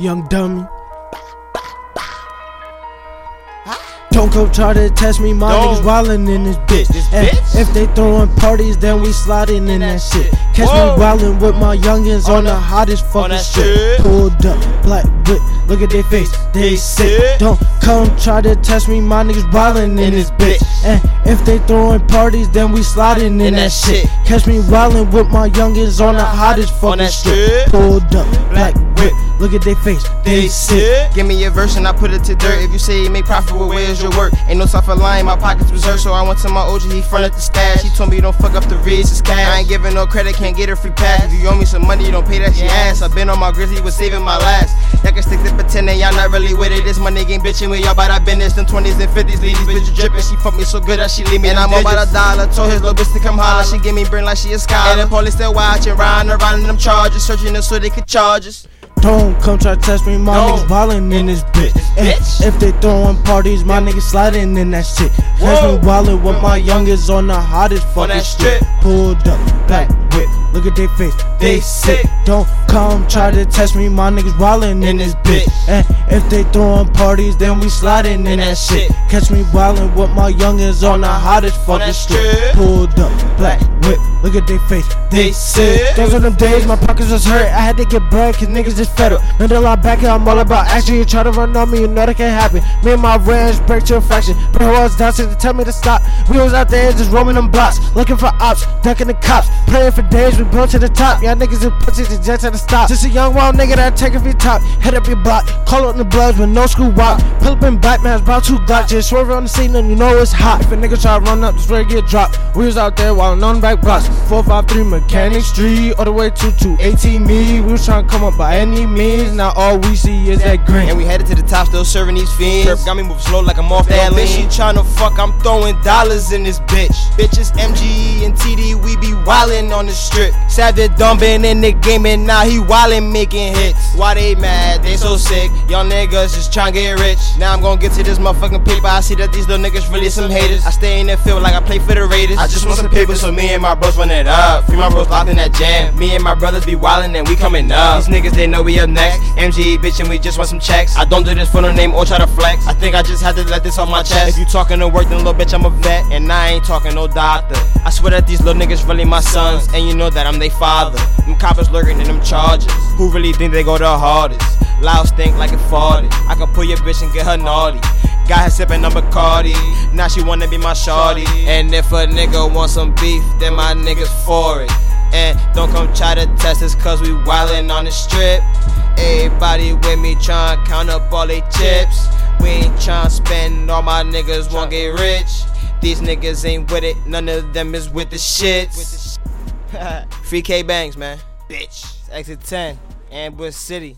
young dummy. Don't come try to test me, my niggas wildin' in this bitch. This eh, bitch? if they throwin' parties, then we sliding in that shit. Catch Whoa. me wildin' with my youngins on, On the that- hottest fucking that shit. shit. Pulled up, black whip, look at their face, they sick. sick. Don't come try to test me, my niggas wildin' in this bitch. And eh, if they throwin' parties, then we sliding in, that, shit. Catch me wildin' with my youngins on the hottest fucking that shit. shit. Pulled up, black whip, look at their face, they sick. Give me a verse and I put it to dirt. If you say you make profit, well, where's your work? Ain't no soft line, my pockets reserved. So I went to my OG, he fronted the stash. He told me don't fuck up the Reeds, it's cash. I ain't giving no credit, can't get a free pass. If you owe me some money, you don't pay that shit ass. i been on my grizzly, was saving my last. Y'all can stick to pretending y'all not really with it. This money game bitching with y'all, but I been this them 20s and 50s. Leave these bitches dripping. She fuck me so good that she leave me. And I'm about a dollar. Told his little bitch to come holler. She give me brain like she a scholar. And the police still watching, riding around in them Chargers, searching us so they could charge us. Don't come try to test me, my No. niggas ballin' in this bitch. Bitch. if they throwin' parties, my niggas sliding in that shit. Catch me wildin' with my youngest on the hottest fucking shit. strip. Pulled up, black whip, look at their face, they, They sick. Don't come try to test me, my niggas wildin' in this bitch. And if they throwin' parties, then we sliding in that shit. Catch me wildin' with my youngest on the hottest fucking shit. strip. Pulled up, black whip, look at their face, they They sick. Those are them days my pockets was hurt. I had to get bread cause niggas is fed up. Until I back it, I'm all about action. You try to run on me, you know that can't happen. Me and my ranch break to a fraction. But who else dancing to tell me to stop? We was out there just roaming them blocks. Looking for ops, ducking the cops. Praying for days, we built to the top. Y'all niggas is pussies, the jets at the stop. Just a young wild nigga that take off your top. Head up your block, call out the bloods with no screw walk. Pull up in Batman's about two Glock. Just swerve on the scene and you know it's hot. If a nigga try to run up, just where get dropped. We was out there while on back blocks. 453 Mechanic Street, all the way to 218 me. We was trying to come up by any means. Now all we see is that green. And we headed to the top, still serving these fiends. Got me moving slow like I'm off that lean. Bitch, she tryna fuck, I'm throwing dollars in this bitch. Bitches, MGE and TD, we be wildin' on the strip. Savage dumping in the game and now he wildin' making hits. Why they mad? They so sick. Y'all niggas just tryna get rich. Now I'm gonna get to this motherfucking paper. I see that these little niggas really some haters. I stay in the field like I play for the Raiders. I just want some paper so me and my bros run it up. Free my bros locked in that jam. Me and my brothers be wildin' and we coming up. These niggas they know we up next. MGE bitch and we just want some checks. I don't do this for no name or try to flex. I think I just had to let this on my chest. If you talking to work, then little bitch, I'm a vet. And I ain't talking no doctor. I swear that these little niggas really my sons. And you know that I'm they father. Them coppers lurking in them Chargers. Who really think they go the hardest? Loud stink like it farted. I can pull your bitch and get her naughty. Got her sipping on Bacardi. Now she wanna be my shawty. And if a nigga want some beef, then my niggas for it. And don't come try to test us cause we wildin' on the strip. Everybody with me tryna count up all they chips. We ain't tryna spend, all my niggas won't get rich. These niggas ain't with it, none of them is with the shits. Free K Bangs, man. Bitch. Exit 10, Ambush City.